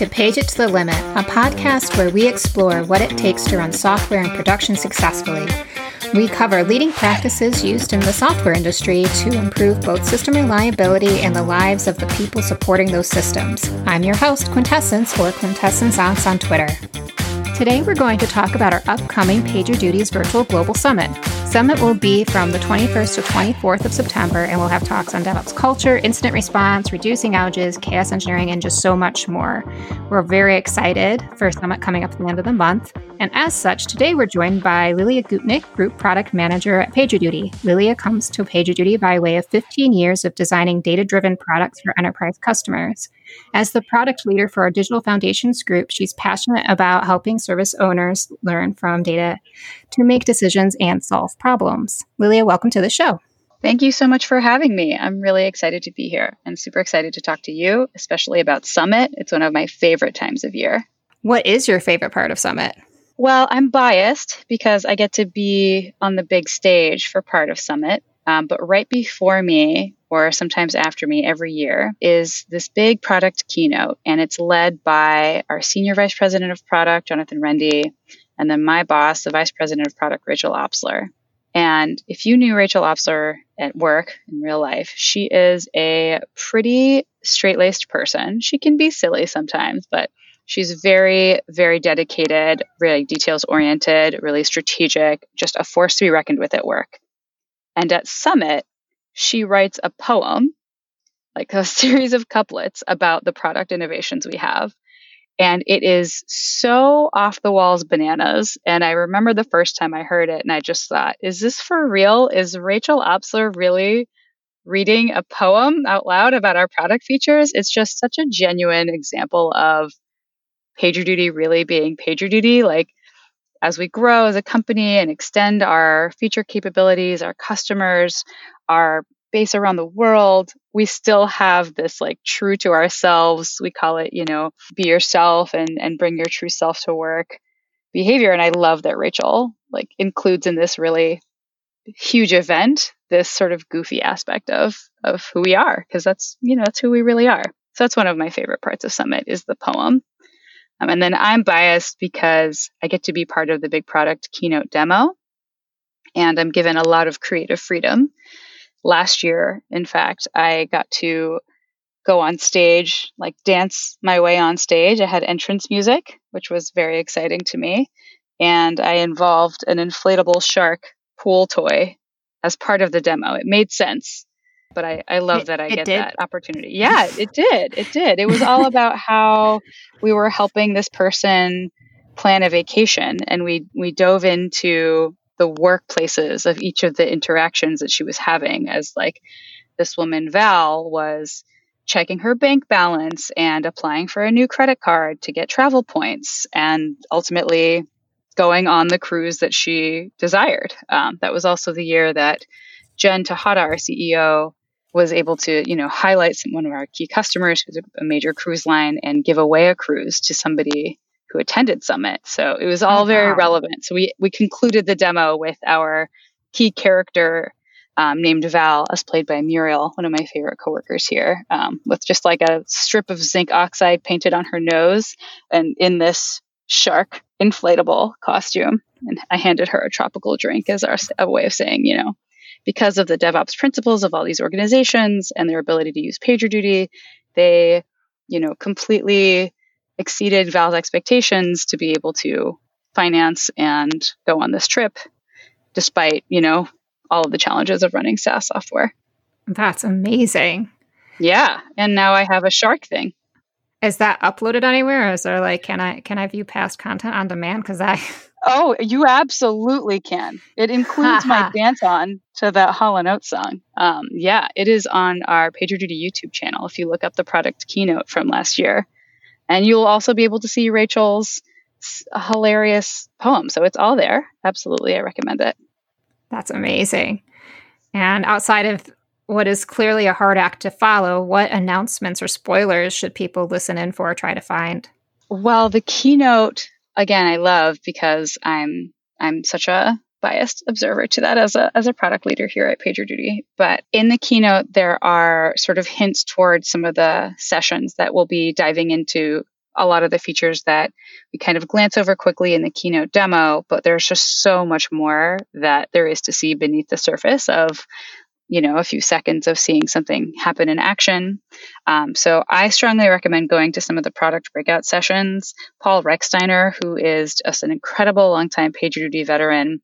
to Page It to the Limit, a podcast where we explore what it takes to run software in production successfully. We cover leading practices used in the software industry to improve both system reliability and the lives of the people supporting those systems. I'm your host, Quintessence, or Quintessence on Twitter. Today, we're going to talk about our upcoming PagerDuty's Virtual Global Summit. Summit will be from the 21st to 24th of September, and we'll have talks on DevOps culture, incident response, reducing outages, chaos engineering, and just so much more. We're very excited for Summit coming up at the end of the month. And as such, today we're joined by Lilia Gutnik, Group Product Manager at PagerDuty. Lilia comes to PagerDuty by way of 15 years of designing data driven products for enterprise customers. As the product leader for our Digital Foundations group, she's passionate about helping service owners learn from data to make decisions and solve problems. Lilia, welcome to the show. Thank you so much for having me. I'm really excited to be here and super excited to talk to you, especially about Summit. It's one of my favorite times of year. What is your favorite part of Summit? Well, I'm biased because I get to be on the big stage for part of Summit. Um, but right before me, or sometimes after me every year, is this big product keynote. And it's led by our Senior Vice President of Product, Jonathan Rende, and then my boss, the Vice President of Product, Rachel Obstler. And if you knew Rachel Obstler at work in real life, she is a pretty straight laced person. She can be silly sometimes, but she's very, very dedicated, really details oriented, really strategic, just a force to be reckoned with at work. And at Summit, she writes a poem, like a series of couplets about the product innovations we have. And it is so off the walls bananas. And I remember the first time I heard it and I just thought, is this for real? Is Rachel Obstler really reading a poem out loud about our product features? It's just such a genuine example of PagerDuty really being PagerDuty. Like as we grow as a company and extend our feature capabilities, our customers, our base around the world, we still have this like true to ourselves. We call it, you know, be yourself and, and bring your true self to work behavior. And I love that Rachel like includes in this really huge event this sort of goofy aspect of of who we are because that's you know that's who we really are so that's one of my favorite parts of summit is the poem um, and then I'm biased because I get to be part of the big product keynote demo and I'm given a lot of creative freedom. Last year, in fact, I got to go on stage, like dance my way on stage. I had entrance music, which was very exciting to me. And I involved an inflatable shark pool toy as part of the demo. It made sense but I, I love it, that I get did. that opportunity. Yeah, it did. It did. It was all about how we were helping this person plan a vacation and we we dove into the workplaces of each of the interactions that she was having as like this woman Val was checking her bank balance and applying for a new credit card to get travel points and ultimately going on the cruise that she desired. Um, that was also the year that Jen Tejada, our CEO, was able to, you know, highlight one of our key customers who's a major cruise line and give away a cruise to somebody who attended Summit. So it was all oh, very wow. relevant. So we we concluded the demo with our key character um, named Val, as played by Muriel, one of my favorite coworkers here, um, with just like a strip of zinc oxide painted on her nose, and in this shark inflatable costume. And I handed her a tropical drink as our a way of saying, you know, because of the DevOps principles of all these organizations and their ability to use PagerDuty, they, you know, completely exceeded Val's expectations to be able to finance and go on this trip, despite, you know, all of the challenges of running SaaS software. That's amazing. Yeah. And now I have a shark thing. Is that uploaded anywhere? Or is there like, can I can I view past content on demand? Because I Oh, you absolutely can. It includes my dance on to that Hall & Oates song. Um, yeah, it is on our PagerDuty YouTube channel if you look up the product keynote from last year. And you'll also be able to see Rachel's hilarious poem. So it's all there. Absolutely, I recommend it. That's amazing. And outside of what is clearly a hard act to follow, what announcements or spoilers should people listen in for or try to find? Well, the keynote again I love because I'm I'm such a biased observer to that as a as a product leader here at PagerDuty. But in the keynote, there are sort of hints towards some of the sessions that we'll be diving into a lot of the features that we kind of glance over quickly in the keynote demo, but there's just so much more that there is to see beneath the surface of you know a few seconds of seeing something happen in action um, so i strongly recommend going to some of the product breakout sessions paul rechsteiner who is just an incredible longtime pagerduty veteran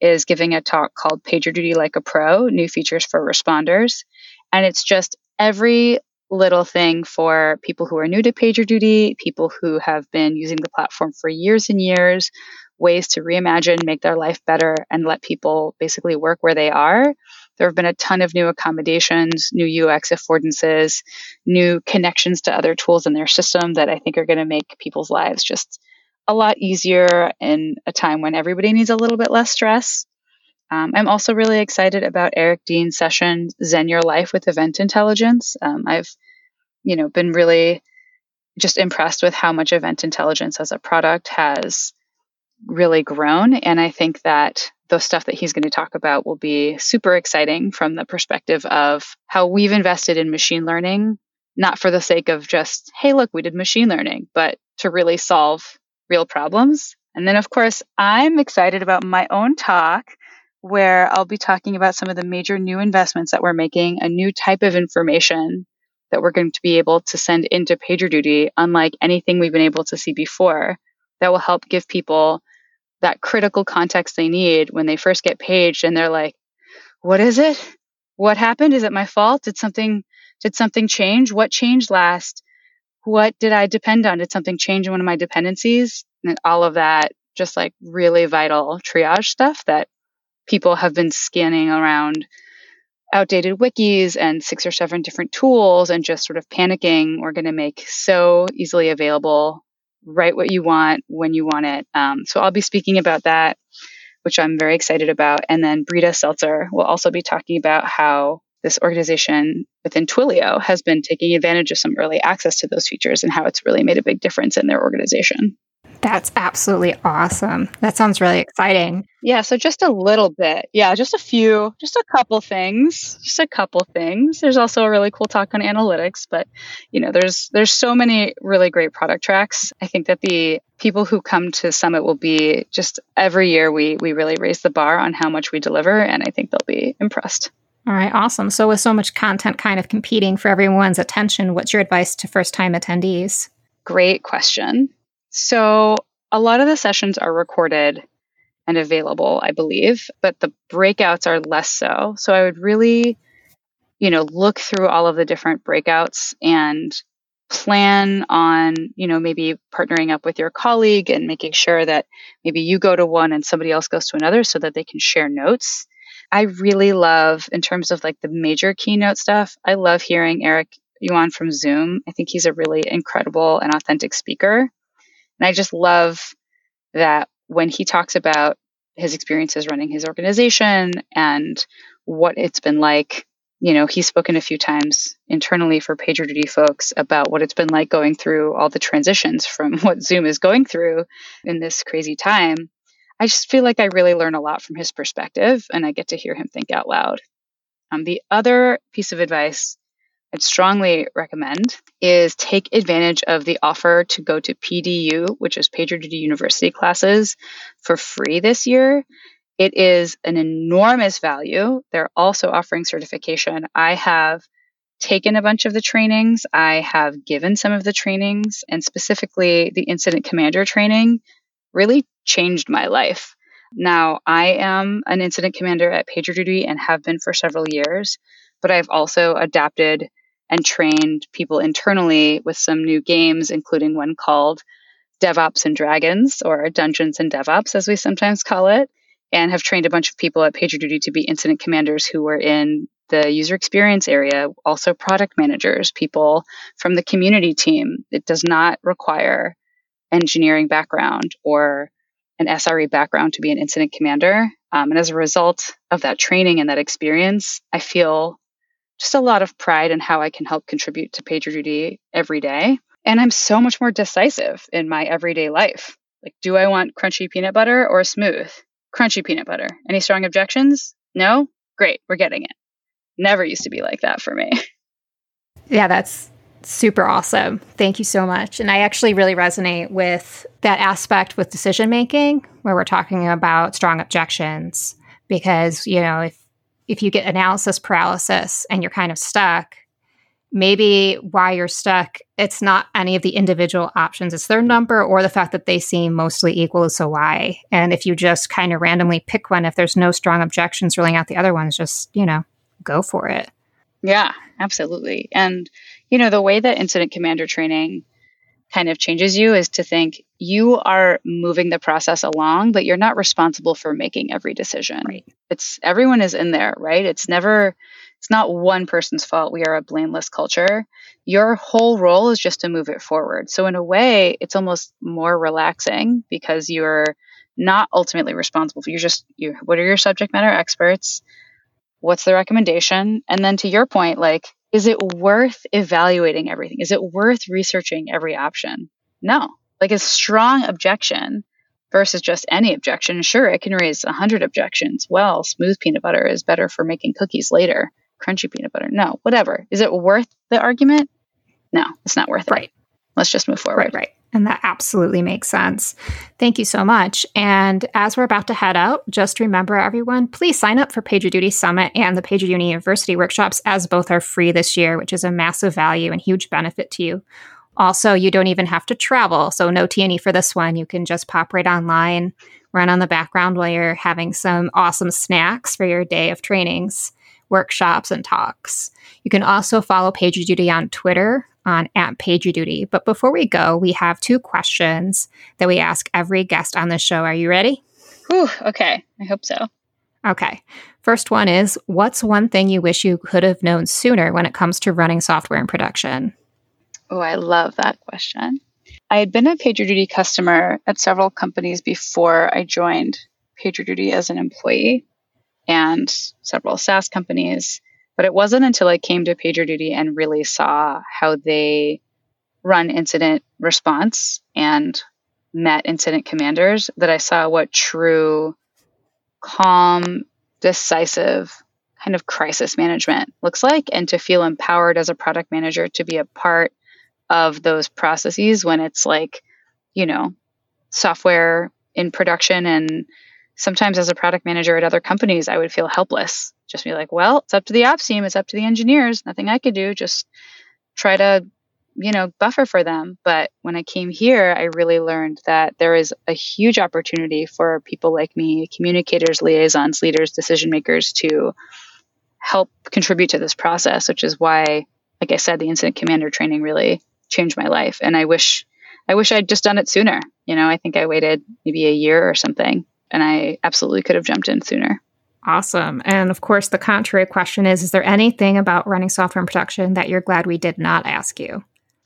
is giving a talk called pagerduty like a pro new features for responders. And it's just every little thing for people who are new to pagerduty people who have been using the platform for years and years ways to reimagine make their life better and let people basically work where they are. There have been a ton of new accommodations, new UX affordances, new connections to other tools in their system that I think are going to make people's lives just a lot easier in a time when everybody needs a little bit less stress. Um, I'm also really excited about Eric Dean's session, Zen Your Life with Event Intelligence. Um, I've, you know, been really just impressed with how much event intelligence as a product has really grown. And I think that the stuff that he's going to talk about will be super exciting from the perspective of how we've invested in machine learning, not for the sake of just, hey, look, we did machine learning, but to really solve real problems. And then, of course, I'm excited about my own talk where I'll be talking about some of the major new investments that we're making, a new type of information that we're going to be able to send into PagerDuty, unlike anything we've been able to see before, that will help give people that critical context they need when they first get paged and they're like, what is it? What happened? Is it my fault? Did something, did something change? What changed last? What did I depend on? Did something change in one of my dependencies? And all of that, just like really vital triage stuff that people have been scanning around outdated wikis and six or seven different tools and just sort of panicking. We're going to make so easily available write what you want when you want it. Um, so I'll be speaking about that, which I'm very excited about. And then Brita Seltzer will also be talking about how this organization within Twilio has been taking advantage of some early access to those features and how it's really made a big difference in their organization. That's absolutely awesome. That sounds really exciting. Yeah, so just a little bit. Yeah, just a few, just a couple things. Just a couple things. There's also a really cool talk on analytics, but you know, there's there's so many really great product tracks. I think that the people who come to Summit will be just every year we we really raise the bar on how much we deliver and I think they'll be impressed. All right, awesome. So with so much content kind of competing for everyone's attention, what's your advice to first-time attendees? Great question. So a lot of the sessions are recorded and available, I believe, but the breakouts are less so. So I would really, you know, look through all of the different breakouts and plan on, you know, maybe partnering up with your colleague and making sure that maybe you go to one and somebody else goes to another so that they can share notes. I really love, in terms of like the major keynote stuff, I love hearing Eric Yuan from Zoom. I think he's a really incredible and authentic speaker. And I just love that when he talks about his experiences running his organization and what it's been like, you know, he's spoken a few times internally for PagerDuty folks about what it's been like going through all the transitions from what Zoom is going through in this crazy time. I just feel like I really learn a lot from his perspective and I get to hear him think out loud. Um, the other piece of advice I'd strongly recommend is take advantage of the offer to go to PDU, which is PagerDuty University classes, for free this year. It is an enormous value. They're also offering certification. I have taken a bunch of the trainings, I have given some of the trainings, and specifically the incident commander training really changed my life. Now, I am an incident commander at PagerDuty and have been for several years, but I've also adapted and trained people internally with some new games, including one called DevOps and Dragons, or Dungeons and DevOps, as we sometimes call it, and have trained a bunch of people at PagerDuty to be incident commanders who were in the user experience area, also product managers, people from the community team. It does not require engineering background or an SRE background to be an incident commander. Um, and as a result of that training and that experience, I feel just a lot of pride in how I can help contribute to PagerDuty every day. And I'm so much more decisive in my everyday life. Like, do I want crunchy peanut butter or smooth? Crunchy peanut butter. Any strong objections? No? Great, we're getting it. Never used to be like that for me. Yeah, that's Super awesome. Thank you so much. And I actually really resonate with that aspect with decision making where we're talking about strong objections because, you know, if if you get analysis paralysis and you're kind of stuck, maybe why you're stuck, it's not any of the individual options. It's their number or the fact that they seem mostly equal. So why? And if you just kind of randomly pick one, if there's no strong objections ruling out the other ones, just, you know, go for it. Yeah, absolutely. And, you know, the way that incident commander training kind of changes you is to think you are moving the process along, but you're not responsible for making every decision. Right. It's everyone is in there, right? It's never it's not one person's fault. We are a blameless culture. Your whole role is just to move it forward. So in a way, it's almost more relaxing because you're not ultimately responsible You're just you what are your subject matter experts? What's the recommendation? And then to your point, like is it worth evaluating everything? Is it worth researching every option? No. Like a strong objection versus just any objection. Sure, it can raise a hundred objections. Well, smooth peanut butter is better for making cookies later. Crunchy peanut butter. No, whatever. Is it worth the argument? No, it's not worth it. Right. Let's just move forward. Right, right. And that absolutely makes sense. Thank you so much. And as we're about to head out, just remember everyone, please sign up for PagerDuty Summit and the PagerDuty University workshops, as both are free this year, which is a massive value and huge benefit to you. Also, you don't even have to travel. So, no T&E for this one. You can just pop right online, run on the background while you're having some awesome snacks for your day of trainings, workshops, and talks. You can also follow PagerDuty on Twitter on at PagerDuty. But before we go, we have two questions that we ask every guest on the show. Are you ready? Whew, okay, I hope so. Okay. First one is What's one thing you wish you could have known sooner when it comes to running software in production? Oh, I love that question. I had been a PagerDuty customer at several companies before I joined PagerDuty as an employee and several SaaS companies. But it wasn't until I came to PagerDuty and really saw how they run incident response and met incident commanders that I saw what true, calm, decisive kind of crisis management looks like and to feel empowered as a product manager to be a part of those processes when it's like, you know, software in production and sometimes as a product manager at other companies, I would feel helpless just be like, well, it's up to the ops team, it's up to the engineers, nothing I could do, just try to, you know, buffer for them. But when I came here, I really learned that there is a huge opportunity for people like me, communicators, liaisons, leaders, decision makers to help contribute to this process, which is why, like I said, the incident commander training really changed my life. And I wish I wish I'd just done it sooner. You know, I think I waited maybe a year or something and I absolutely could have jumped in sooner. Awesome. And of course, the contrary question is Is there anything about running software in production that you're glad we did not ask you?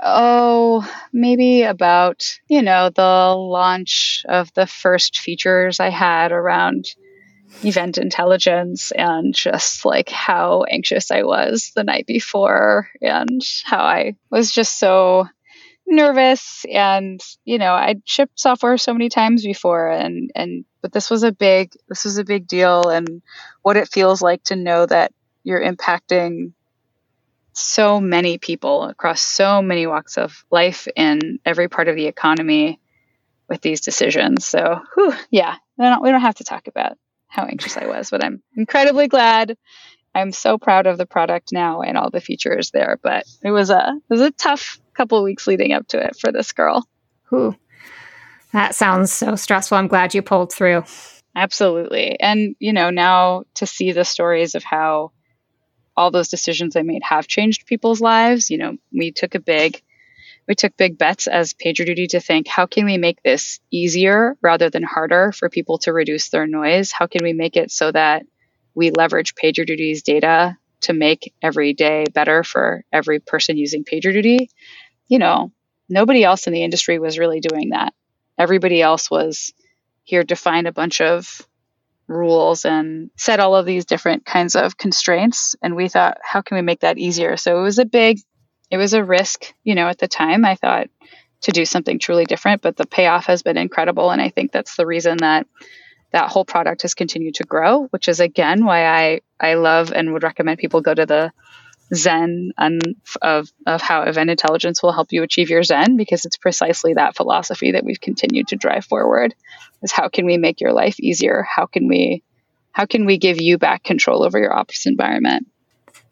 Oh, maybe about, you know, the launch of the first features I had around event intelligence and just like how anxious I was the night before and how I was just so nervous and you know i'd shipped software so many times before and and but this was a big this was a big deal and what it feels like to know that you're impacting so many people across so many walks of life in every part of the economy with these decisions. So whew, yeah we don't, we don't have to talk about how anxious i was but i'm incredibly glad i'm so proud of the product now and all the features there but it was a it was a tough couple weeks leading up to it for this girl. Who? That sounds so stressful. I'm glad you pulled through. Absolutely. And, you know, now to see the stories of how all those decisions I made have changed people's lives, you know, we took a big we took big bets as PagerDuty to think how can we make this easier rather than harder for people to reduce their noise? How can we make it so that we leverage PagerDuty's data to make every day better for every person using PagerDuty? you know, nobody else in the industry was really doing that. Everybody else was here to find a bunch of rules and set all of these different kinds of constraints. And we thought, how can we make that easier? So it was a big, it was a risk, you know, at the time. I thought to do something truly different, but the payoff has been incredible. And I think that's the reason that that whole product has continued to grow, which is again why I, I love and would recommend people go to the zen and of, of how event intelligence will help you achieve your zen because it's precisely that philosophy that we've continued to drive forward is how can we make your life easier? How can we how can we give you back control over your office environment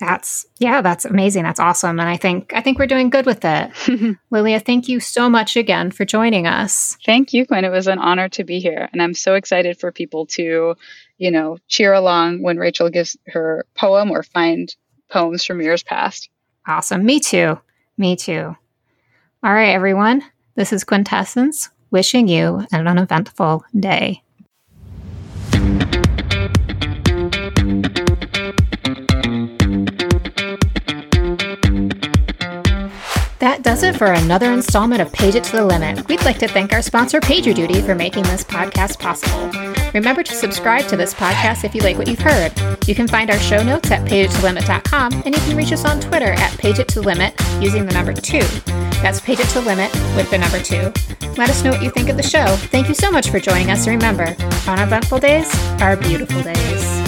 that's yeah, that's amazing. That's awesome. And I think I think we're doing good with it. Lilia, thank you so much again for joining us. Thank you, Gwen. It was an honor to be here. And I'm so excited for people to, you know, cheer along when Rachel gives her poem or find poems from years past. Awesome. Me too. Me too. All right, everyone. This is Quintessence wishing you an uneventful day. That does it for another installment of Page It to the Limit. We'd like to thank our sponsor, PagerDuty, for making this podcast possible. Remember to subscribe to this podcast if you like what you've heard. You can find our show notes at pageittolimit.com, and you can reach us on Twitter at pageittolimit using the number two. That's Page It to Limit with the number two. Let us know what you think of the show. Thank you so much for joining us. Remember, uneventful days are beautiful days.